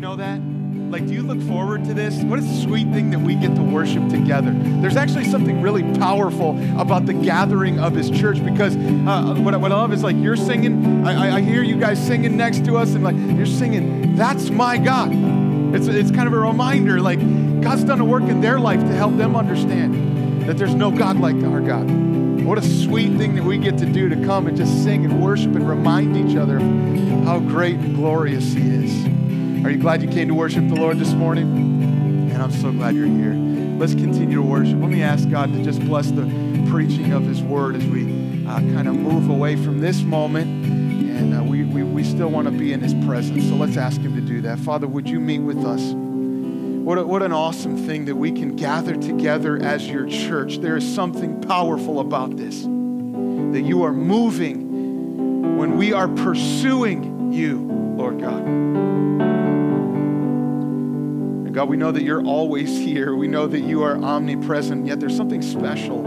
know that? Like, do you look forward to this? What a sweet thing that we get to worship together. There's actually something really powerful about the gathering of His church because uh, what, what I love is like you're singing, I, I hear you guys singing next to us, and like you're singing, That's my God. It's, it's kind of a reminder, like, God's done a work in their life to help them understand that there's no God like our God. What a sweet thing that we get to do to come and just sing and worship and remind each other how great and glorious He is. Are you glad you came to worship the Lord this morning? And I'm so glad you're here. Let's continue to worship. Let me ask God to just bless the preaching of His word as we uh, kind of move away from this moment. And uh, we, we, we still want to be in His presence. So let's ask Him to do that. Father, would you meet with us? What, a, what an awesome thing that we can gather together as your church. There is something powerful about this. That you are moving when we are pursuing you, Lord God. And God, we know that you're always here. We know that you are omnipresent, yet there's something special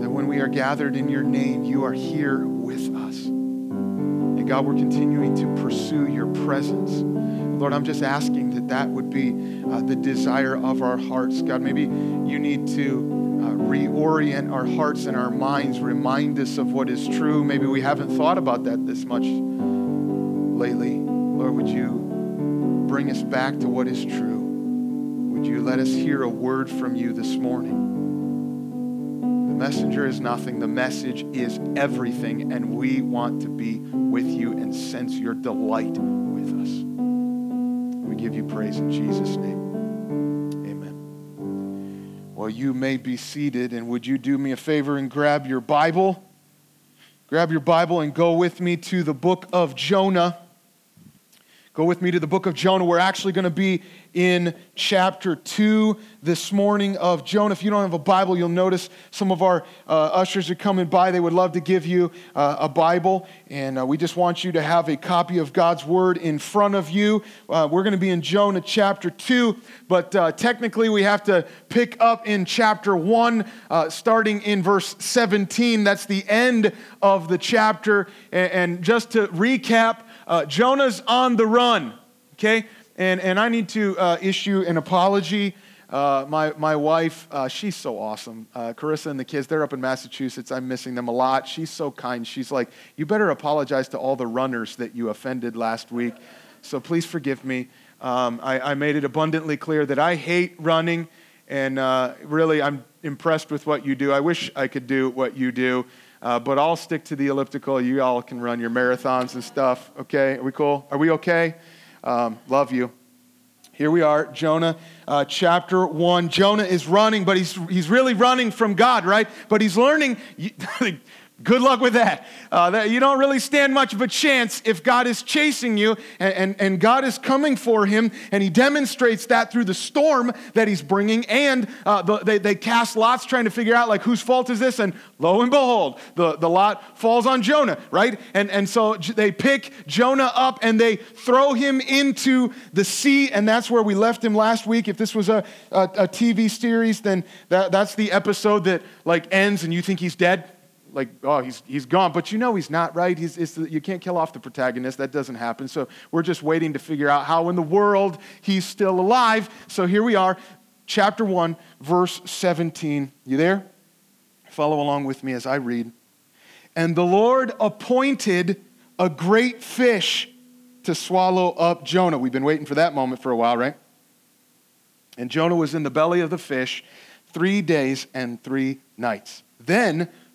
that when we are gathered in your name, you are here with us. And God, we're continuing to pursue your presence. Lord, I'm just asking that that would be uh, the desire of our hearts. God, maybe you need to uh, reorient our hearts and our minds, remind us of what is true. Maybe we haven't thought about that this much lately. Lord, would you bring us back to what is true. Would you let us hear a word from you this morning? The messenger is nothing, the message is everything, and we want to be with you and sense your delight with us. We give you praise in Jesus' name. Amen. Well, you may be seated, and would you do me a favor and grab your Bible? Grab your Bible and go with me to the book of Jonah. Go with me to the book of Jonah. We're actually going to be in chapter 2 this morning of Jonah. If you don't have a Bible, you'll notice some of our uh, ushers are coming by. They would love to give you uh, a Bible, and uh, we just want you to have a copy of God's Word in front of you. Uh, we're going to be in Jonah chapter 2, but uh, technically we have to pick up in chapter 1, uh, starting in verse 17. That's the end of the chapter. and, and just to recap, uh, Jonah's on the run, okay? And, and I need to uh, issue an apology. Uh, my, my wife, uh, she's so awesome. Uh, Carissa and the kids, they're up in Massachusetts. I'm missing them a lot. She's so kind. She's like, You better apologize to all the runners that you offended last week. So please forgive me. Um, I, I, made it abundantly clear that I hate running, and uh, really, I'm impressed with what you do. I wish I could do what you do. Uh, but I'll stick to the elliptical. You all can run your marathons and stuff. Okay? Are we cool? Are we okay? Um, love you. Here we are, Jonah uh, chapter 1. Jonah is running, but he's, he's really running from God, right? But he's learning. Good luck with that. Uh, that. You don't really stand much of a chance if God is chasing you and, and, and, God is coming for him, and he demonstrates that through the storm that he's bringing. And uh, the, they, they cast lots trying to figure out, like, whose fault is this? And lo and behold, the, the lot falls on Jonah, right? And, and so they pick Jonah up and they throw him into the sea, and that's where we left him last week. If this was a, a, a TV series, then that, that's the episode that, like, ends and you think he's dead like, oh, he's, he's gone. But you know he's not, right? He's, you can't kill off the protagonist. That doesn't happen. So we're just waiting to figure out how in the world he's still alive. So here we are, chapter 1, verse 17. You there? Follow along with me as I read. And the Lord appointed a great fish to swallow up Jonah. We've been waiting for that moment for a while, right? And Jonah was in the belly of the fish three days and three nights. Then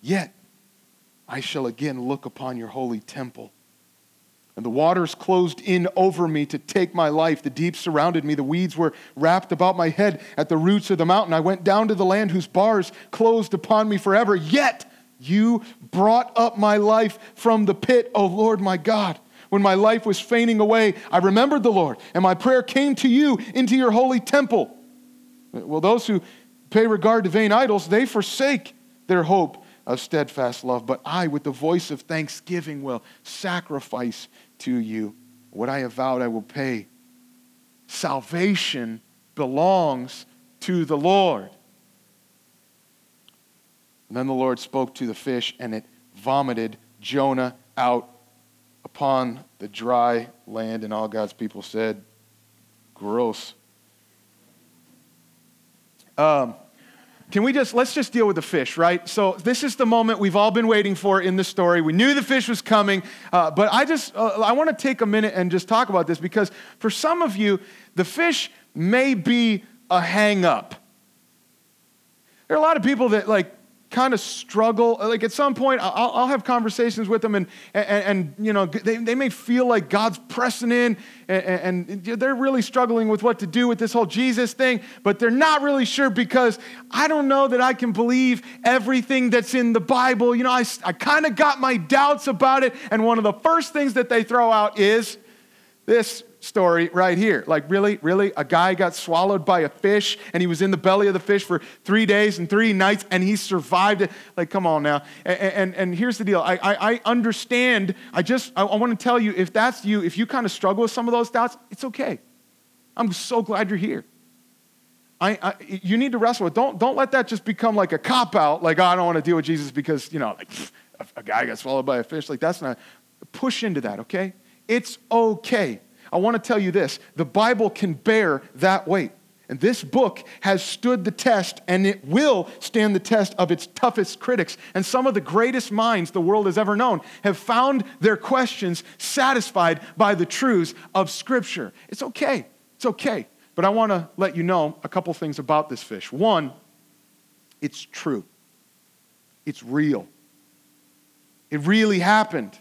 Yet I shall again look upon your holy temple. And the waters closed in over me to take my life. The deep surrounded me. The weeds were wrapped about my head at the roots of the mountain. I went down to the land whose bars closed upon me forever. Yet you brought up my life from the pit, O Lord my God. When my life was fainting away, I remembered the Lord, and my prayer came to you into your holy temple. Well, those who pay regard to vain idols, they forsake their hope of steadfast love. But I, with the voice of thanksgiving, will sacrifice to you. What I have vowed, I will pay. Salvation belongs to the Lord. And then the Lord spoke to the fish, and it vomited Jonah out upon the dry land. And all God's people said, Gross. Um, can we just, let's just deal with the fish, right? So, this is the moment we've all been waiting for in the story. We knew the fish was coming, uh, but I just, uh, I want to take a minute and just talk about this because for some of you, the fish may be a hang up. There are a lot of people that, like, kind of struggle. Like at some point, I'll, I'll have conversations with them, and, and, and, you know, they, they may feel like God's pressing in, and, and they're really struggling with what to do with this whole Jesus thing, but they're not really sure because I don't know that I can believe everything that's in the Bible. You know, I, I kind of got my doubts about it, and one of the first things that they throw out is this story right here. Like, really, really? A guy got swallowed by a fish and he was in the belly of the fish for three days and three nights and he survived it. Like, come on now. And, and, and here's the deal I, I, I understand. I just, I, I want to tell you if that's you, if you kind of struggle with some of those doubts, it's okay. I'm so glad you're here. I, I, you need to wrestle with. Don't don't let that just become like a cop out. Like oh, I don't want to deal with Jesus because you know like a, a guy got swallowed by a fish. Like that's not. Push into that. Okay, it's okay. I want to tell you this the Bible can bear that weight. And this book has stood the test and it will stand the test of its toughest critics. And some of the greatest minds the world has ever known have found their questions satisfied by the truths of Scripture. It's okay. It's okay. But I want to let you know a couple things about this fish. One, it's true, it's real. It really happened.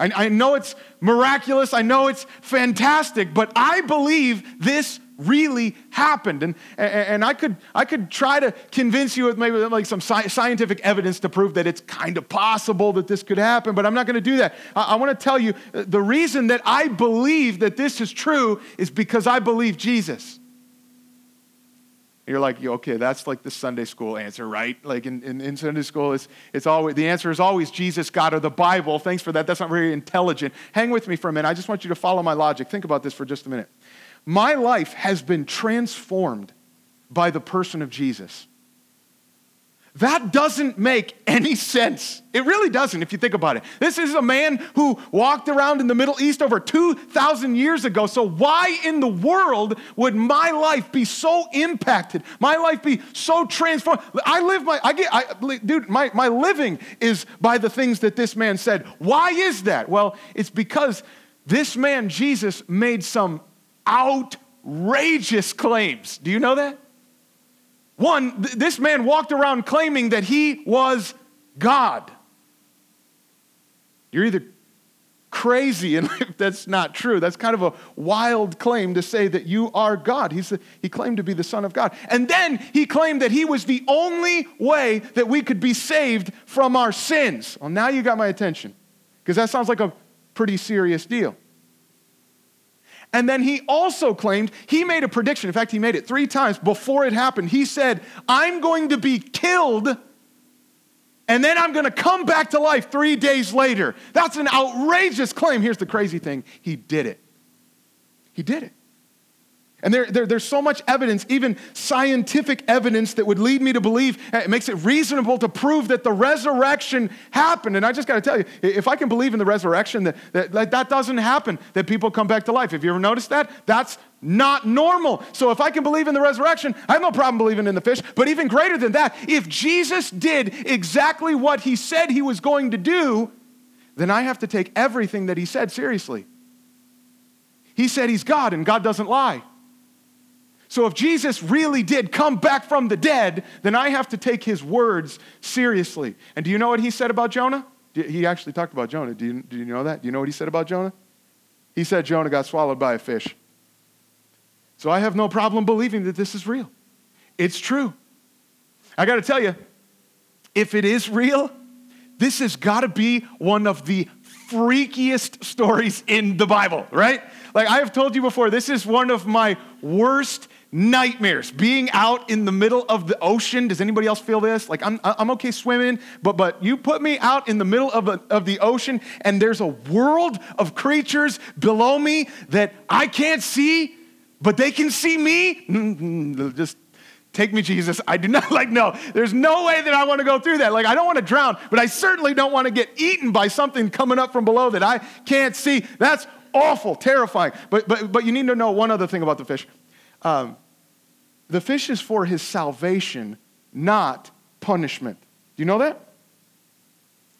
I, I know it's miraculous, I know it's fantastic, but I believe this really happened. And, and I, could, I could try to convince you with maybe like some scientific evidence to prove that it's kind of possible that this could happen, but I'm not going to do that. I, I want to tell you uh, the reason that I believe that this is true is because I believe Jesus. You're like, okay, that's like the Sunday school answer, right? Like in, in, in, Sunday school, it's, it's always, the answer is always Jesus, God, or the Bible. Thanks for that. That's not very intelligent. Hang with me for a minute. I just want you to follow my logic. Think about this for just a minute. My life has been transformed by the person of Jesus. That doesn't make any sense. It really doesn't if you think about it. This is a man who walked around in the Middle East over 2,000 years ago. So, why in the world would my life be so impacted? My life be so transformed? I live my, I get, I, dude, my, my living is by the things that this man said. Why is that? Well, it's because this man, Jesus, made some outrageous claims. Do you know that? One, th- this man walked around claiming that he was God. You're either crazy and that's not true. That's kind of a wild claim to say that you are God. He's the, he claimed to be the Son of God. And then he claimed that he was the only way that we could be saved from our sins. Well, now you got my attention because that sounds like a pretty serious deal. And then he also claimed, he made a prediction. In fact, he made it three times before it happened. He said, I'm going to be killed and then I'm going to come back to life three days later. That's an outrageous claim. Here's the crazy thing he did it. He did it. And there, there, there's so much evidence, even scientific evidence, that would lead me to believe eh, it makes it reasonable to prove that the resurrection happened. And I just got to tell you, if I can believe in the resurrection, that, that, that doesn't happen, that people come back to life. Have you ever noticed that? That's not normal. So if I can believe in the resurrection, I have no problem believing in the fish. But even greater than that, if Jesus did exactly what he said he was going to do, then I have to take everything that he said seriously. He said he's God, and God doesn't lie. So if Jesus really did come back from the dead, then I have to take his words seriously. And do you know what he said about Jonah? He actually talked about Jonah. Do you, do you know that? Do you know what he said about Jonah? He said Jonah got swallowed by a fish. So I have no problem believing that this is real. It's true. I got to tell you, if it is real, this has got to be one of the freakiest stories in the Bible, right? Like I have told you before, this is one of my worst nightmares. Being out in the middle of the ocean does anybody else feel this? Like i'm, I'm okay swimming but, but you put me out in the middle of, a, of the ocean and there's a world of creatures below me that i can't see but they can see me? Mm-hmm. just take me jesus. I do not like no there's no way that i want to go through that. Like i don't want to drown but i certainly don't want to get eaten by something coming up from below that i can't see. That's awful terrifying. But, but, but you need to know one other thing about the fish. Um, the fish is for his salvation, not punishment. Do you know that?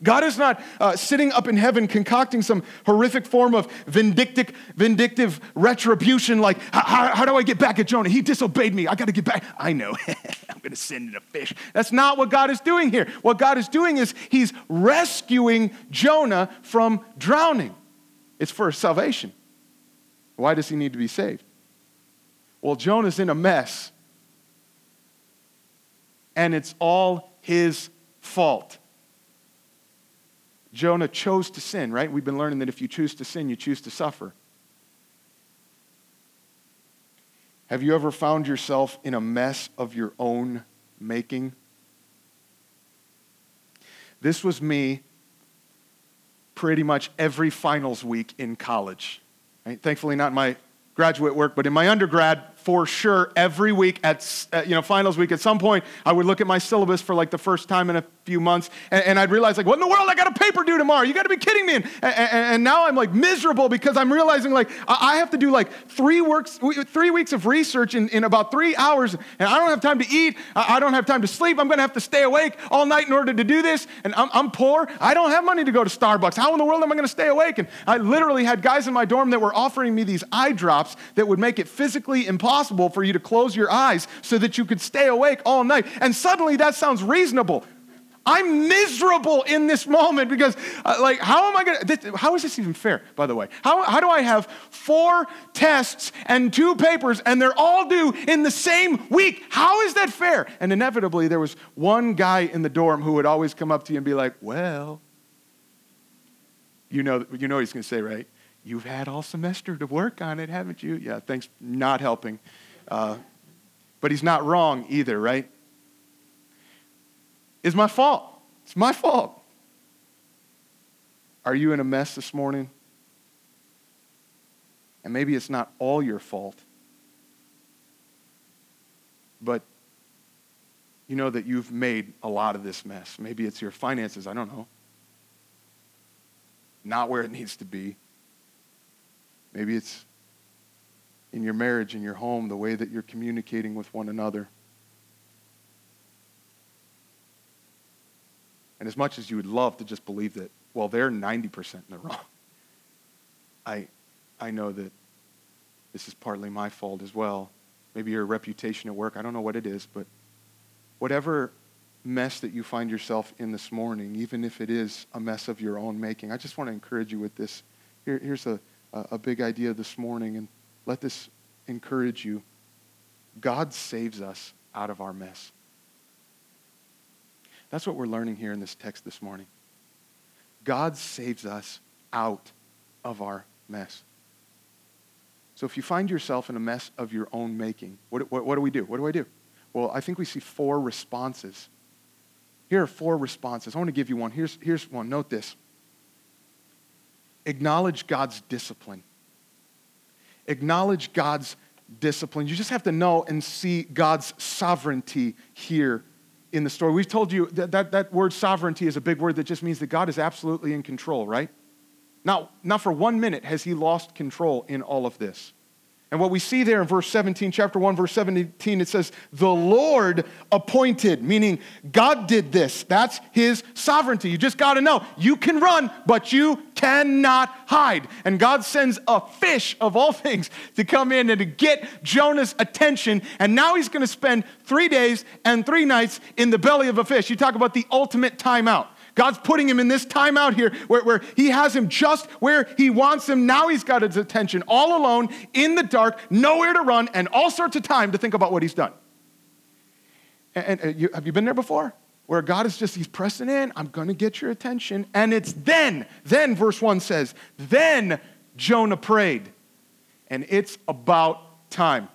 God is not uh, sitting up in heaven concocting some horrific form of vindictive, vindictive retribution like, how, how do I get back at Jonah? He disobeyed me. I got to get back. I know. I'm going to send in a fish. That's not what God is doing here. What God is doing is he's rescuing Jonah from drowning. It's for salvation. Why does he need to be saved? Well, Jonah's in a mess, and it's all his fault. Jonah chose to sin, right? We've been learning that if you choose to sin, you choose to suffer. Have you ever found yourself in a mess of your own making? This was me pretty much every finals week in college. Right? Thankfully, not my graduate work, but in my undergrad, for sure every week at, uh, you know finals week at some point i would look at my syllabus for like the first time in a few months and, and i'd realize like what in the world i got a paper due tomorrow? You got to be kidding me. And, and, and, now i'm like miserable because i'm realizing like i have to do like three works three weeks of research in, in about three hours and i don't have time to eat. I don't have time to sleep. I'm going to have to stay awake all night in order to do this and I'm, I'm poor. I don't have money to go to starbucks. How in the world am i going to stay awake? And i literally had guys in my dorm that were offering me these eye drops that would make it physically impossible impossible for you to close your eyes so that you could stay awake all night. And suddenly that sounds reasonable. I'm miserable in this moment because, uh, like, how am I going to, how is this even fair, by the way? How, how do I have four tests and two papers and they're all due in the same week? How is that fair? And inevitably, there was one guy in the dorm who would always come up to you and be like, well, you know, you know what he's going to say, right? You've had all semester to work on it, haven't you? Yeah, thanks, not helping. Uh, but he's not wrong either, right? It's my fault. It's my fault. Are you in a mess this morning? And maybe it's not all your fault, but you know that you've made a lot of this mess. Maybe it's your finances, I don't know. Not where it needs to be. Maybe it's in your marriage, in your home, the way that you're communicating with one another. And as much as you would love to just believe that, well, they're 90% in the wrong, I, I know that this is partly my fault as well. Maybe your reputation at work, I don't know what it is, but whatever mess that you find yourself in this morning, even if it is a mess of your own making, I just want to encourage you with this. Here, here's a a big idea this morning, and let this encourage you. God saves us out of our mess. That's what we're learning here in this text this morning. God saves us out of our mess. So if you find yourself in a mess of your own making, what, what, what, do we do? What do I do? Well, I think we see four responses. Here are four responses. I want to give you one. Here's, here's one. Note this acknowledge God's discipline. Acknowledge God's discipline. You just have to know and see God's sovereignty here in the story. We've told you that, that, that word sovereignty is a big word that just means that God is absolutely in control, right? Now, not for one minute has he lost control in all of this. And what we see there in verse 17, chapter 1, verse 17, it says, The Lord appointed, meaning God did this. That's his sovereignty. You just got to know you can run, but you cannot hide. And God sends a fish of all things to come in and to get Jonah's attention. And now he's going to spend three days and three nights in the belly of a fish. You talk about the ultimate timeout. God's putting him in this time out here where, where he has him just where he wants him. Now he's got his attention all alone, in the dark, nowhere to run, and all sorts of time to think about what he's done. And, and you, have you been there before? where God is just, he's pressing in, I'm going to get your attention. And it's then, then, verse 1 says, then Jonah prayed. And it's about time.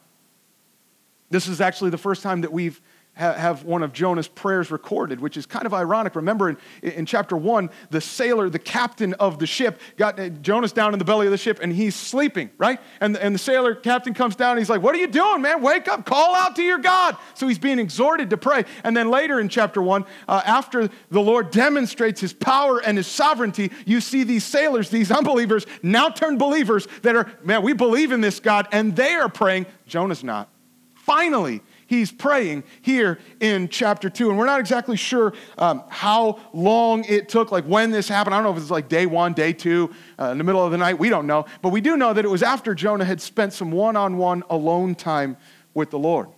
This is actually the first time that we've have one of Jonah's prayers recorded, which is kind of ironic. Remember in, in chapter one, the sailor, the captain of the ship, got uh, Jonah's down in the belly of the ship and he's sleeping, right? And, and the sailor captain comes down and he's like, What are you doing, man? Wake up, call out to your God. So he's being exhorted to pray. And then later in chapter one, uh, after the Lord demonstrates his power and his sovereignty, you see these sailors, these unbelievers, now turned believers that are, man, we believe in this God, and they are praying. Jonah's not. Finally, he's praying here in chapter 2. And we're not exactly sure um, how long it took, like when this happened. I don't know if it's like day one, day two, uh, in the middle of the night. We don't know. But we do know that it was after Jonah had spent some one on one alone time with the Lord.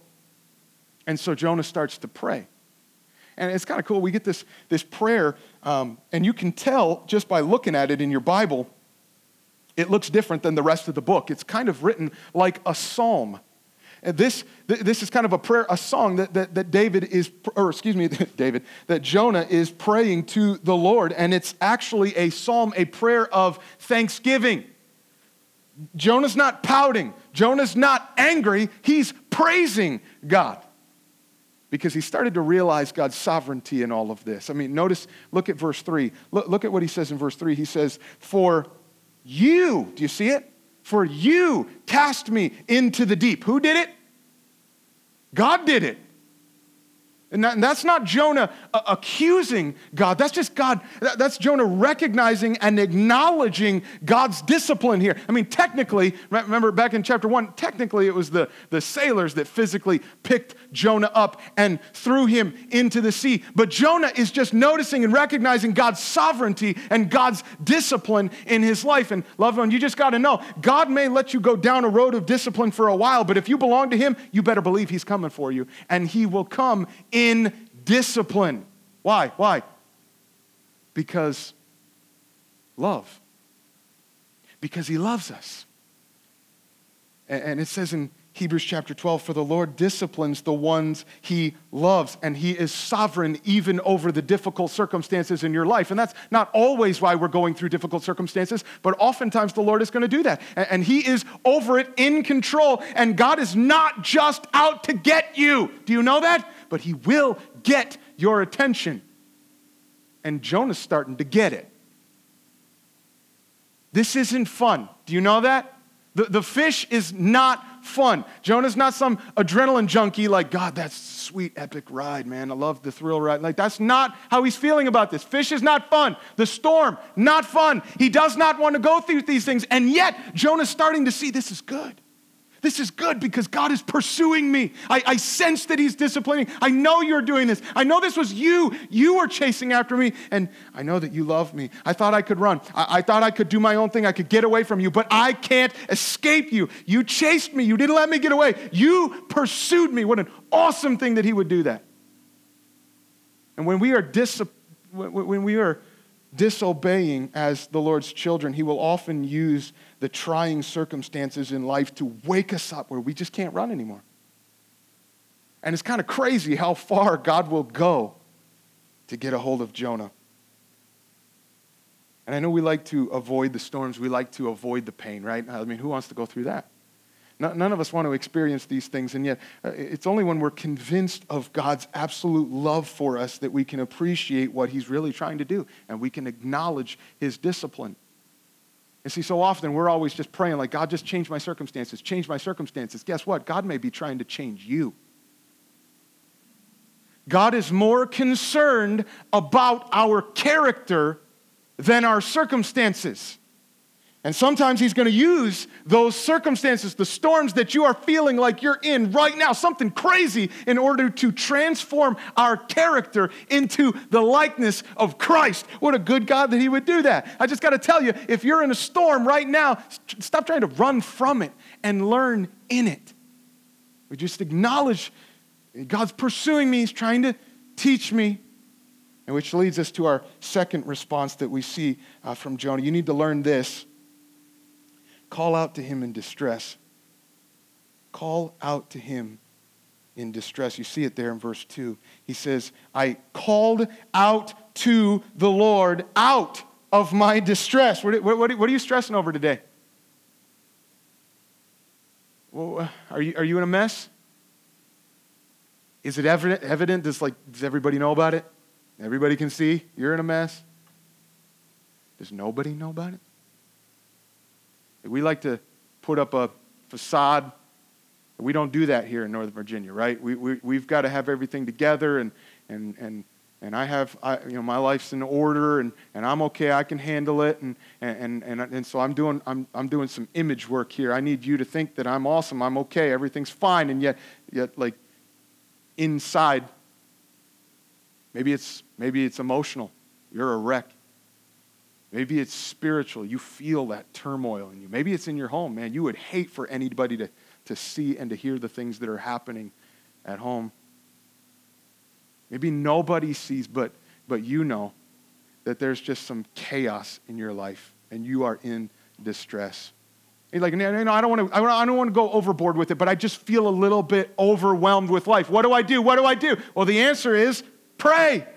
And so Jonah starts to pray. And it's kind of cool. We get this, this prayer, um, and you can tell just by looking at it in your Bible, it looks different than the rest of the book. It's kind of written like a psalm. And this, this is kind of a prayer, a song that, that, that David is, or excuse me, David, that Jonah is praying to the Lord. And it's actually a psalm, a prayer of thanksgiving. Jonah's not pouting, Jonah's not angry, he's praising God because he started to realize God's sovereignty in all of this. I mean, notice, look at verse 3. Look, look at what he says in verse 3. He says, For you, do you see it? For you cast me into the deep. Who did it? God did it. And, that's not Jonah uh, accusing God. That's just God. That's Jonah recognizing and acknowledging God's discipline here. I mean, technically, remember back in chapter one, technically it was the, the sailors that physically picked Jonah up and threw him into the sea. But Jonah is just noticing and recognizing God's sovereignty and God's discipline in his life. And loved one, you just got to know God may let you go down a road of discipline for a while, but if you belong to him, you better believe he's coming for you. And he will come in discipline. Why? Why? Because love. Because he loves us. And it says in Hebrews chapter 12, for the Lord disciplines the ones he loves, and he is sovereign even over the difficult circumstances in your life. And that's not always why we're going through difficult circumstances, but oftentimes the Lord is going to do that. And he is over it in control, and God is not just out to get you. Do you know that? But he will get your attention. And Jonah's starting to get it. This isn't fun. Do you know that? The, the fish is not fun. Jonah's not some adrenaline junkie like, God, that's sweet, epic ride, man. I love the thrill ride. Like, that's not how he's feeling about this. Fish is not fun. The storm, not fun. He does not want to go through these things. And yet, Jonah's starting to see this is good. This is good because God is pursuing me. I, I, sense that He's disciplining. I know you're doing this. I know this was you. You were chasing after me, and I know that you love me. I thought I could run. I, I thought I could do my own thing. I could get away from you, but I can't escape you. You chased me. You didn't let me get away. You pursued me. What an awesome thing that He would do that. And when we are dis- when we are disobeying as the Lord's children, He will often use the trying circumstances in life to wake us up where we just can't run anymore. And it's kind of crazy how far God will go to get a hold of Jonah. And I know we like to avoid the storms, we like to avoid the pain, right? I mean, who wants to go through that? None of us want to experience these things, and yet uh, it's only when we're convinced of God's absolute love for us that we can appreciate what He's really trying to do, and we can acknowledge His discipline. And see, so often we're always just praying, like, God, just change my circumstances, change my circumstances. Guess what? God may be trying to change you. God is more concerned about our character than our circumstances. And sometimes he's going to use those circumstances, the storms that you are feeling like you're in right now, something crazy, in order to transform our character into the likeness of Christ. What a good God that he would do that. I just got to tell you, if you're in a storm right now, stop trying to run from it and learn in it. We just acknowledge God's pursuing me, he's trying to teach me. And which leads us to our second response that we see uh, from Jonah. You need to learn this Call out to him in distress. Call out to him in distress. You see it there in verse 2. He says, I called out to the Lord out of my distress. What, what, what, are you stressing over today? Well, are, you, are you in a mess? Is it evident? evident? Does, like, does everybody know about it? Everybody can see you're in a mess? Does nobody know about it? We like to put up a facade. We don't do that here in Northern Virginia, right? We, we, we've got to have everything together, and, and, and, and I have, I, you know, my life's in order, and, and I'm okay, I can handle it, and, and, and, and so I'm doing, I'm, I'm doing some image work here. I need you to think that I'm awesome, I'm okay, everything's fine, and yet, yet like, inside, maybe it's, maybe it's emotional. You're a wreck. Maybe it's spiritual. You feel that turmoil in you. Maybe it's in your home, man. You would hate for anybody to, to see and to hear the things that are happening at home. Maybe nobody sees, but, but you know that there's just some chaos in your life and you are in distress. You're like, no, no, I don't want to. I don't want to go overboard with it, but I just feel a little bit overwhelmed with life. What do I do? What do I do? Well, the answer is pray.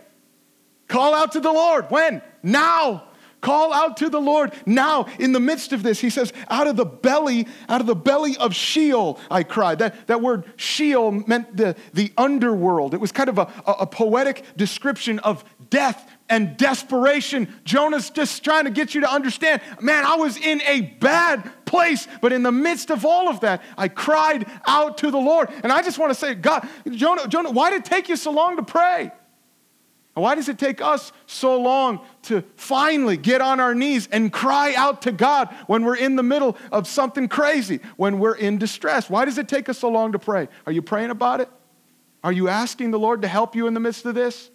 Call out to the Lord. When? Now. Call out to the Lord now in the midst of this. He says, Out of the belly, out of the belly of Sheol, I cried. That, that word Sheol meant the, the underworld. It was kind of a, a, a poetic description of death and desperation. Jonah's just trying to get you to understand man, I was in a bad place, but in the midst of all of that, I cried out to the Lord. And I just want to say, God, Jonah, Jonah, why did it take you so long to pray? Why does it take us so long to finally get on our knees and cry out to God when we're in the middle of something crazy, when we're in distress? Why does it take us so long to pray? Are you praying about it? Are you asking the Lord to help you in the midst of this?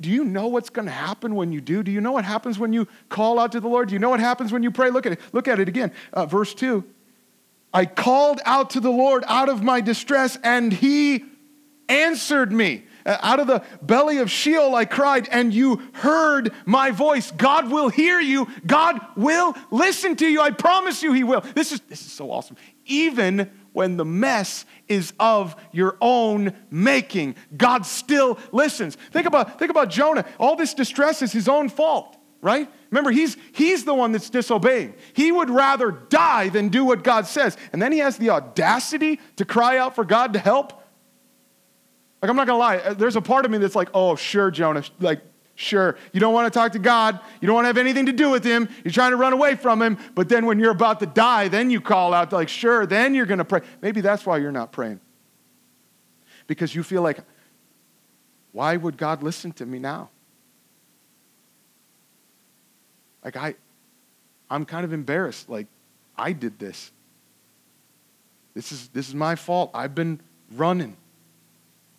Do you know what's going to happen when you do? Do you know what happens when you call out to the Lord? Do you know what happens when you pray? Look at it. Look at it again. Uh, verse 2. I called out to the Lord out of my distress, and he answered me. Uh, out of the belly of Sheol I cried, and you heard my voice. God will hear you. God will listen to you. I promise you, He will. This is, this is so awesome. Even when the mess is of your own making, God still listens. Think about, think about Jonah. All this distress is his own fault, right? Remember, he's, he's the one that's disobeying. He would rather die than do what God says. And then he has the audacity to cry out for God to help. Like, I'm not to lie. Uh, there's a part of me that's like, oh, sure, Jonah. Like, sure. You don't want to talk to God. You don't want to have anything to do with him. You're trying to run away from him. But then when you're about to die, then you call out, like, sure, then you're to pray. Maybe that's why you're not praying. Because you feel like, why would God listen to me now? Like, I, I'm kind of embarrassed. Like, I did this. This is, this is my fault. I've been running.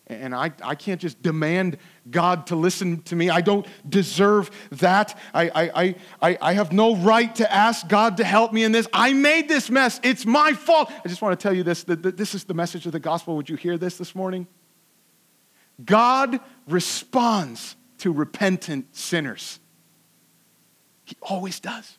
And I, I can't just demand God to listen to me. I don't deserve that. I, I, I, I have no right to ask God to help me in this. I made this mess. It's my fault. I just want to tell you this that this is the message of the gospel. Would you hear this this morning? God responds to repentant sinners. He always does.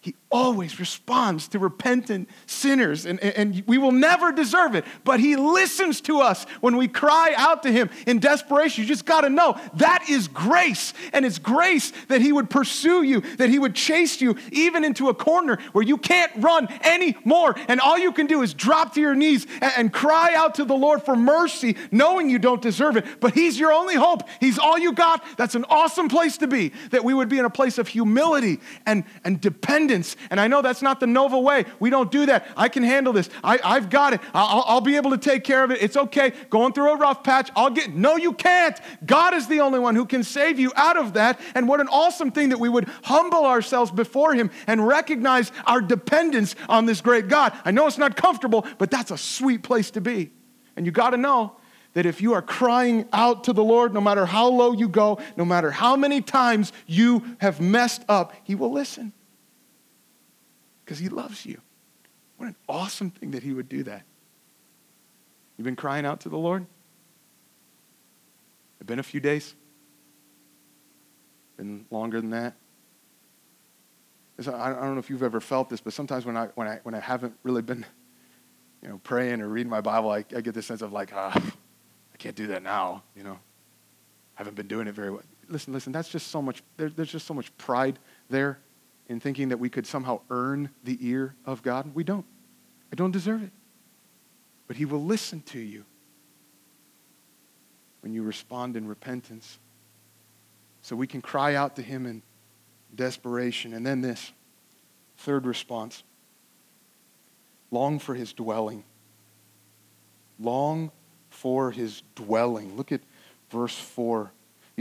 He always responds to repentant sinners, and, and we will never deserve it, but He listens to us when we cry out to Him in desperation. You just got to know that is grace, and it's grace that He would pursue you, that He would chase you even into a corner where you can't run anymore, and all you can do is drop to your knees and, and cry out to the Lord for mercy, knowing you don't deserve it, but He's your only hope. He's all you got. That's an awesome place to be, that we would be in a place of humility and, and dependence and I know that's not the Nova way. We don't do that. I can handle this. I, have got it. I'll, I'll be able to take care of it. It's okay. Going through a rough patch, I'll get. No, you can't. God is the only one who can save you out of that. And what an awesome thing that we would humble ourselves before Him and recognize our dependence on this great God. I know it's not comfortable, but that's a sweet place to be. And you got to know that if you are crying out to the Lord, no matter how low you go, no matter how many times you have messed up, He will listen because he loves you. What an awesome thing that he would do that. You've been crying out to the Lord? It's been a few days? Been longer than that? I don't know if you've ever felt this, but sometimes when I, when I, when I haven't really been you know, praying or reading my Bible, I, I get this sense of like, ah, I can't do that now, you know. I haven't been doing it very well. Listen, listen, that's just so much, there, there's just so much pride there in thinking that we could somehow earn the ear of God. We don't. I don't deserve it. But He will listen to you when you respond in repentance. So we can cry out to Him in desperation. And then this third response long for His dwelling. Long for His dwelling. Look at verse 4.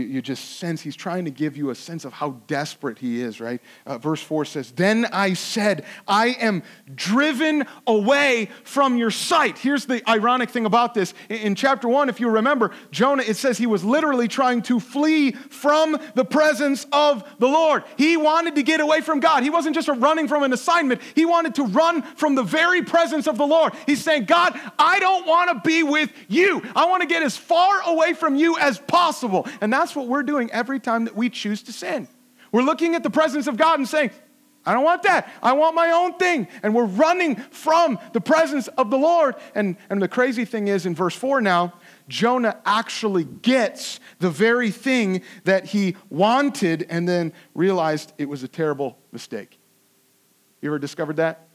You, just sense he's trying to give you a sense of how desperate he is, right? Uh, verse 4 says, Then I said, I am driven away from your sight. Here's the ironic thing about this. In, in chapter 1, if you remember, Jonah, it says he was literally trying to flee from the presence of the Lord. He wanted to get away from God. He wasn't just running from an assignment, he wanted to run from the very presence of the Lord. He's saying, God, I don't want to be with you. I want to get as far away from you as possible. And that's what we're doing every time that we choose to sin. We're looking at the presence of God and saying, I don't want that. I want my own thing. And we're running from the presence of the Lord. And, and the crazy thing is, in verse 4 now, Jonah actually gets the very thing that he wanted and then realized it was a terrible mistake. You ever discovered that?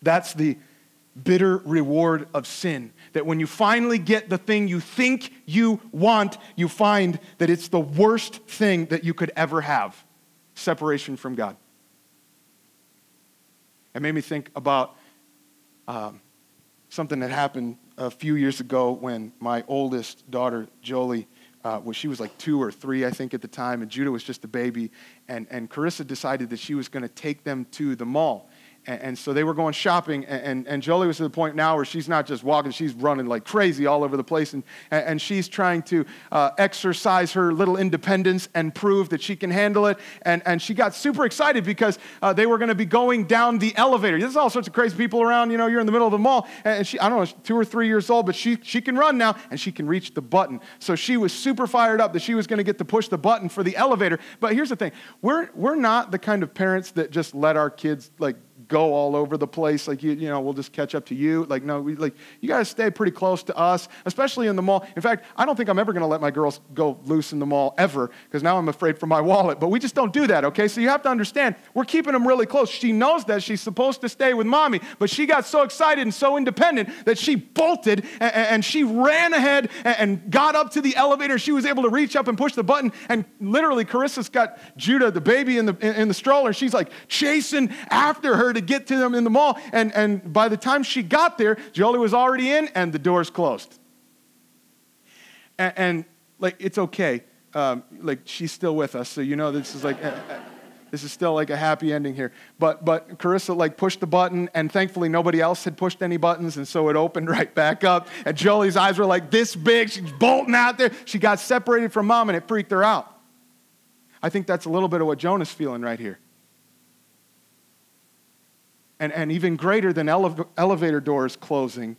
That's the bitter reward of sin. That when you finally get the thing you think you want, you find that it's the worst thing that you could ever have separation from God. It made me think about um, something that happened a few years ago when my oldest daughter, Jolie, uh, well, she was like two or three, I think, at the time, and Judah was just a baby. And, and Carissa decided that she was going to take them to the mall. And, and so they were going shopping, and, and, and, Jolie was to the point now where she's not just walking, she's running like crazy all over the place. And, and she's trying to uh, exercise her little independence and prove that she can handle it. And, and she got super excited because uh, they were going to be going down the elevator. There's all sorts of crazy people around. You know, you're in the middle of the mall. And she, I don't know, two or three years old, but she, she can run now and she can reach the button. So she was super fired up that she was going to get to push the button for the elevator. But here's the thing we're, we're not the kind of parents that just let our kids like go all over the place. Like, you, you know, we'll just catch up to you. Like, no, we, like, you got to stay pretty close to us, especially in the mall. In fact, I don't think I'm ever going to let my girls go loose in the mall ever because now I'm afraid for my wallet. But we just don't do that, okay? So you have to understand, we're keeping them really close. She knows that she's supposed to stay with mommy, but she got so excited and so independent that she bolted and, and she ran ahead and got up to the elevator. She was able to reach up and push the button. And literally, Carissa's got Judah, the baby, in the, in, in the stroller. She's like chasing after her to get to them in the mall. And, and by the time she got there, Jolie was already in and the doors closed. And, and like, it's okay. Um, like, she's still with us. So, you know, this is like. This is still like a happy ending here. But but Carissa like pushed the button, and thankfully nobody else had pushed any buttons, and so it opened right back up. And Jolie's eyes were like this big. She's bolting out there. She got separated from mom, and it freaked her out. I think that's a little bit of what Jonah's feeling right here and, and even greater than ele- elevator doors closing,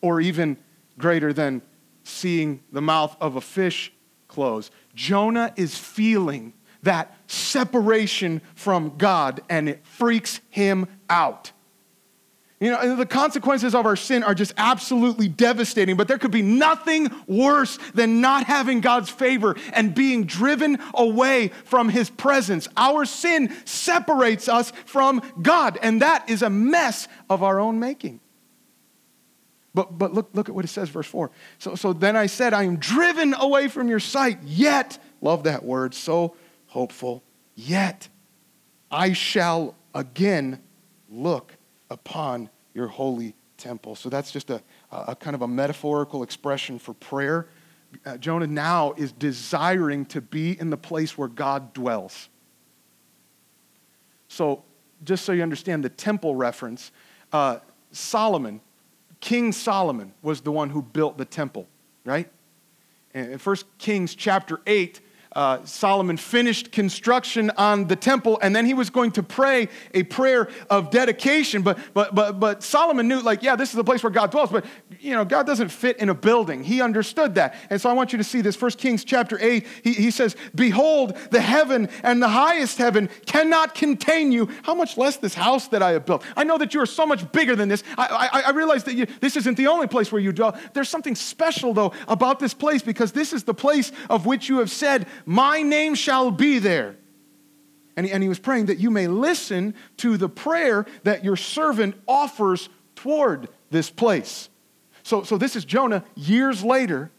or even greater than seeing the mouth of a fish close. Jonah is feeling that separation from God, and it freaks him out. You know, the consequences of our sin are just absolutely devastating, but there could be nothing worse than not having God's favor and being driven away from His presence. Our sin separates us from God, and that is a mess of our own making. But, but look, look at what it says, verse 4. So, so then I said, I am driven away from your sight, yet, love that word, so hopeful, yet I shall again look upon your holy temple. So that's just a, a kind of a metaphorical expression for prayer. Uh, Jonah now is desiring to be in the place where God dwells. So, just so you understand the temple reference, uh, Solomon, King Solomon, was the one who built the temple, right? In 1 Kings chapter 8, uh, Solomon finished construction on the temple, and then he was going to pray a prayer of dedication. But, but, but, but Solomon knew, like, yeah, this is the place where God dwells, but, you know, God doesn't fit in a building. He understood that. And so I want you to see this. First Kings chapter 8, he, he says, Behold, the heaven and the highest heaven cannot contain you. How much less this house that I have built? I know that you are so much bigger than this. I, I, I realize that you, this isn't the only place where you dwell. There's something special, though, about this place because this is the place of which you have said, my name shall be there. And he, and he was praying that you may listen to the prayer that your servant offers toward this place. So, so this is Jonah years later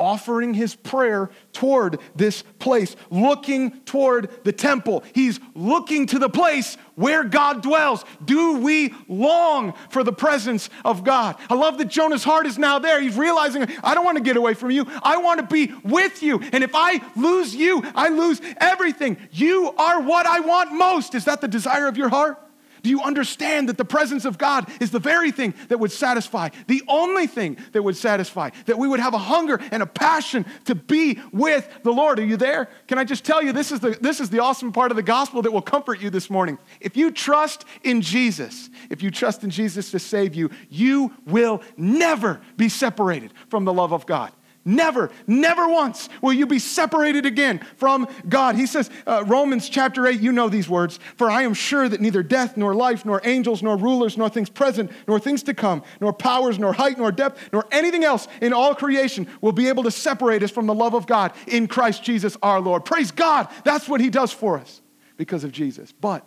offering his prayer toward this place, looking toward the temple. He's looking to the place where God dwells. Do we long for the presence of God? I love that Jonah's heart is now there. He's realizing, I don't want to get away from you. I want to be with you. And if I lose you, I lose everything. You are what I want most. Is that the desire of your heart? Do you understand that the presence of God is the very thing that would satisfy, the only thing that would satisfy, that we would have a hunger and a passion to be with the Lord? Are you there? Can I just tell you, this is the, this is the awesome part of the gospel that will comfort you this morning. If you trust in Jesus, if you trust in Jesus to save you, you will never be separated from the love of God. Never, never once will you be separated again from God. He says, uh, Romans chapter 8, you know these words. For I am sure that neither death, nor life, nor angels, nor rulers, nor things present, nor things to come, nor powers, nor height, nor depth, nor anything else in all creation will be able to separate us from the love of God in Christ Jesus our Lord. Praise God. That's what He does for us because of Jesus. But,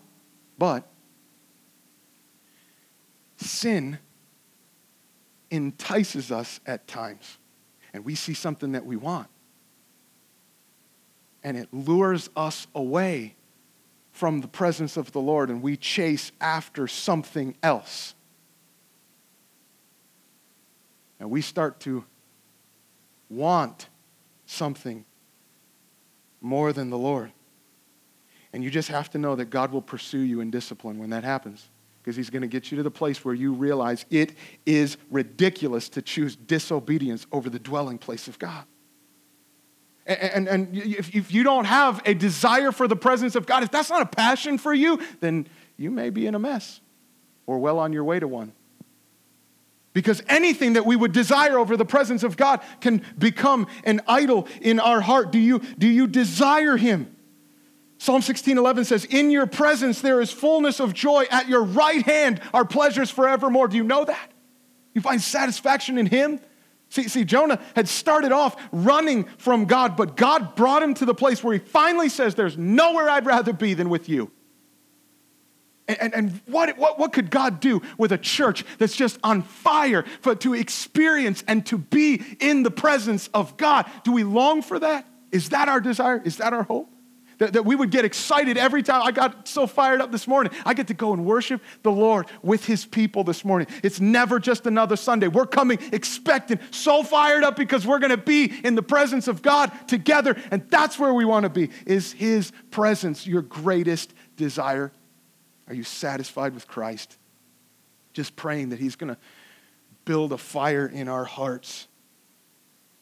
but, sin entices us at times and we see something that we want. And it lures us away from the presence of the Lord, and we chase after something else. And we start to want something more than the Lord. And you just have to know that God will pursue you in discipline when that happens because he's going to get you to the place where you realize it is ridiculous to choose disobedience over the dwelling place of God. And, and, and if, if you don't have a desire for the presence of God, if that's not a passion for you, then you may be in a mess or well on your way to one. Because anything that we would desire over the presence of God can become an idol in our heart. Do you, do you desire Him? Psalm 16:11 says, "In your presence there is fullness of joy; at your right hand are pleasures forevermore." Do you know that? You find satisfaction in him? See, see, Jonah had started off running from God, but God brought him to the place where he finally says, There's nowhere I'd rather be than with you. And, and, and what, what, what could God do with a church that's just on fire for, to experience and to be in the presence of God? Do we long for that? Is that our desire? Is that our hope? That, that we would get excited every time. I got so fired up this morning. I get to go and worship the Lord with his people this morning. It's never just another Sunday. We're coming expectant, so fired up because we're going to be in the presence of God together. And that's where we want to be. Is his presence your greatest desire? Are you satisfied with Christ? Just praying that he's going to build a fire in our hearts,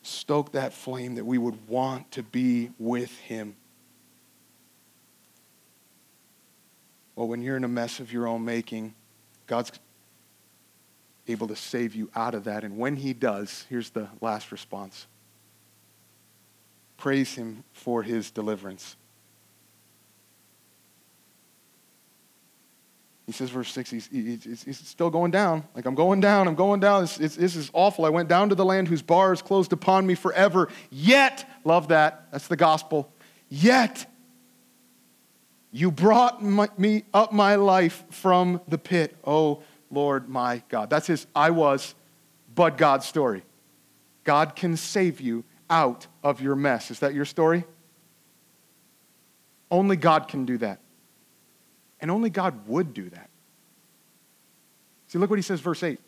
stoke that flame that we would want to be with him. Well, when you're in a mess of your own making, God's able to save you out of that. And when He does, here's the last response praise Him for His deliverance. He says, verse 6, he's, he's, he's, still going down. Like, I'm going down, I'm going down. It's, it's, this is awful. I went down to the land whose bars closed upon me forever. Yet, love that. That's the gospel. Yet, you brought my, me up my life from the pit, oh Lord my God. That's his I was, but God story. God can save you out of your mess. Is that your story? Only God can do that. And only God would do that. See, look what he says, verse 8.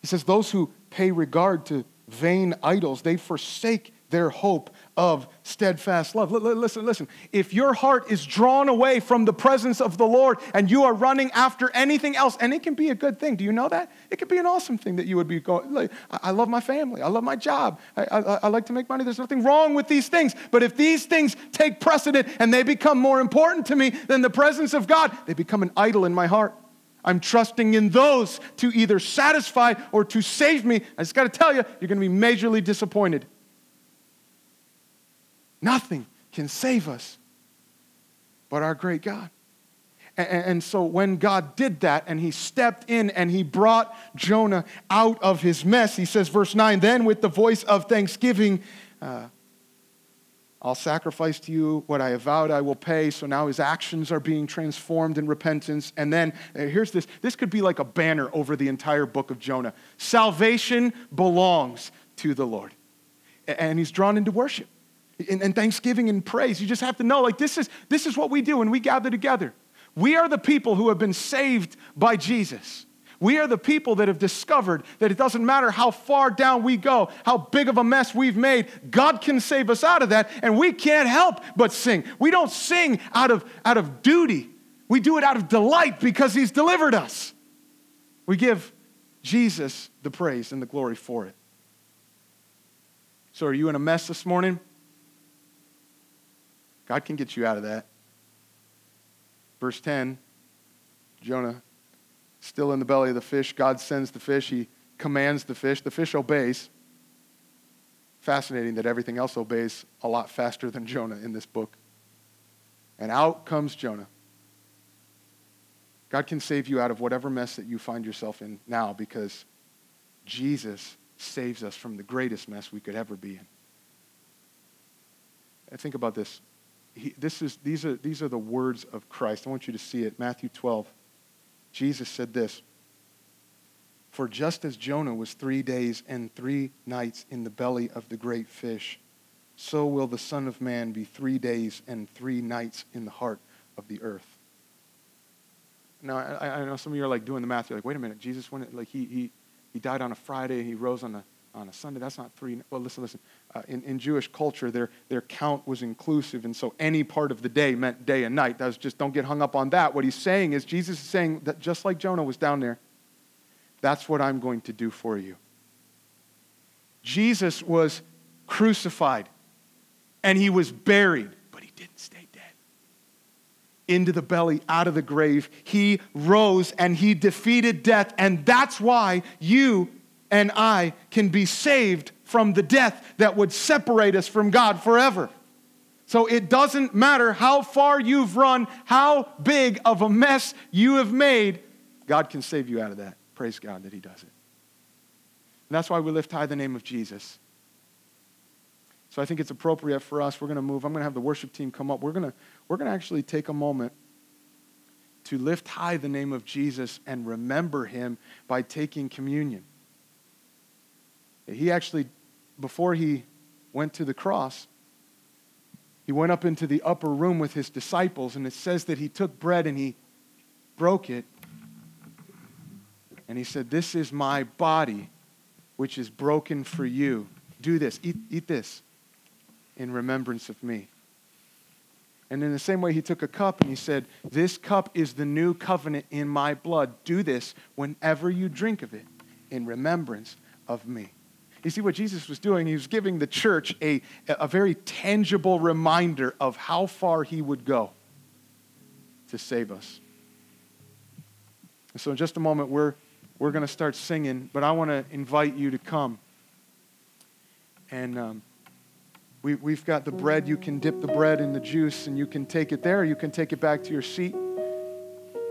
He says, Those who pay regard to vain idols, they forsake their hope of steadfast love. Listen, listen. If your heart is drawn away from the presence of the Lord and you are running after anything else, and it can be a good thing. Do you know that? It could be an awesome thing that you would be going, like, I love my family. I love my job. I, I, I like to make money. There's nothing wrong with these things. But if these things take precedent and they become more important to me than the presence of God, they become an idol in my heart. I'm trusting in those to either satisfy or to save me. I just got to tell you, you're going to be majorly disappointed. Nothing can save us but our great God. And, so when God did that and he stepped in and he brought Jonah out of his mess, he says, verse 9, then with the voice of thanksgiving, uh, I'll sacrifice to you what I have vowed I will pay. So now his actions are being transformed in repentance. And then uh, here's this this could be like a banner over the entire book of Jonah. Salvation belongs to the Lord. And he's drawn into worship and, and thanksgiving and praise. You just have to know, like, this is, this is what we do when we gather together. We are the people who have been saved by Jesus. We are the people that have discovered that it doesn't matter how far down we go, how big of a mess we've made, God can save us out of that, and we can't help but sing. We don't sing out of, out of duty, we do it out of delight because He's delivered us. We give Jesus the praise and the glory for it. So, are you in a mess this morning? God can get you out of that. Verse 10 Jonah, still in the belly of the fish. God sends the fish, he commands the fish. The fish obeys. Fascinating that everything else obeys a lot faster than Jonah in this book. And out comes Jonah. God can save you out of whatever mess that you find yourself in now because Jesus saves us from the greatest mess we could ever be in. And think about this he, this is, these, are, these are the words of Christ. I want you to see it. Matthew 12. Jesus said this For just as Jonah was three days and three nights in the belly of the great fish, so will the Son of Man be three days and three nights in the heart of the earth. Now, I, I know some of you are like doing the math. You're like, wait a minute, Jesus, went, like he, he, he died on a Friday, he rose on a on a Sunday. That's not three. Well, listen, listen. Uh, in, in Jewish culture, their, their count was inclusive, and so any part of the day meant day and night. That was just, don't get hung up on that. What he's saying is, Jesus is saying that just like Jonah was down there, that's what I'm going to do for you. Jesus was crucified, and he was buried, but he didn't stay dead. Into the belly, out of the grave, he rose and he defeated death, and that's why you and I can be saved from the death that would separate us from God forever. So it doesn't matter how far you've run, how big of a mess you have made, God can save you out of that. Praise God that He does it. And that's why we lift high the name of Jesus. So I think it's appropriate for us. We're going to move. I'm going to have the worship team come up. We're going to, we're going to actually take a moment to lift high the name of Jesus and remember Him by taking communion. He actually, before he went to the cross, he went up into the upper room with his disciples, and it says that he took bread and he broke it. And he said, This is my body, which is broken for you. Do this, eat, eat this in remembrance of me. And in the same way, he took a cup and he said, This cup is the new covenant in my blood. Do this whenever you drink of it in remembrance of me. You see what Jesus was doing? He was giving the church a, a very tangible reminder of how far he would go to save us. And so, in just a moment, we're, we're going to start singing, but I want to invite you to come. And um, we, we've got the bread. You can dip the bread in the juice and you can take it there. You can take it back to your seat.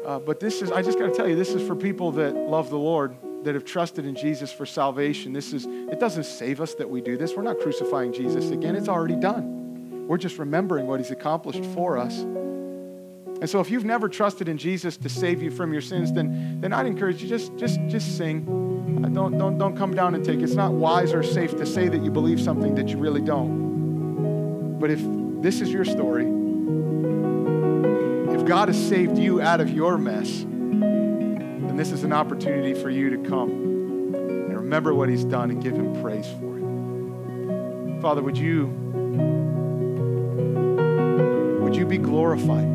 Uh, but this is, I just got to tell you, this is for people that love the Lord that have trusted in Jesus for salvation. This is, it doesn't save us that we do this. We're not crucifying Jesus again, it's already done. We're just remembering what he's accomplished for us. And so if you've never trusted in Jesus to save you from your sins, then, then I'd encourage you just, just, just sing. Uh, don't, don't, don't come down and take it. It's not wise or safe to say that you believe something that you really don't. But if this is your story, if God has saved you out of your mess, and this is an opportunity for you to come and remember what He's done and give Him praise for it. Father, would you would you be glorified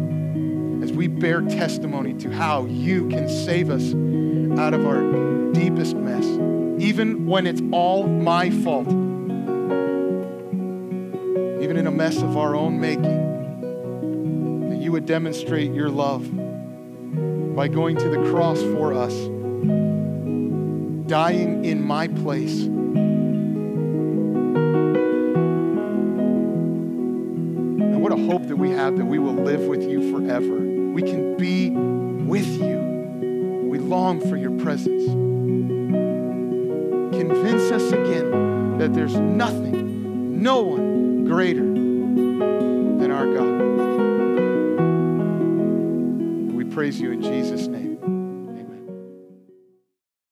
as we bear testimony to how you can save us out of our deepest mess, even when it's all my fault, even in a mess of our own making, that you would demonstrate your love by going to the cross for us, dying in my place. And what a hope that we have that we will live with you forever. We can be with you. We long for your presence. Convince us again that there's nothing, no one greater than our God. Praise you in Jesus' name.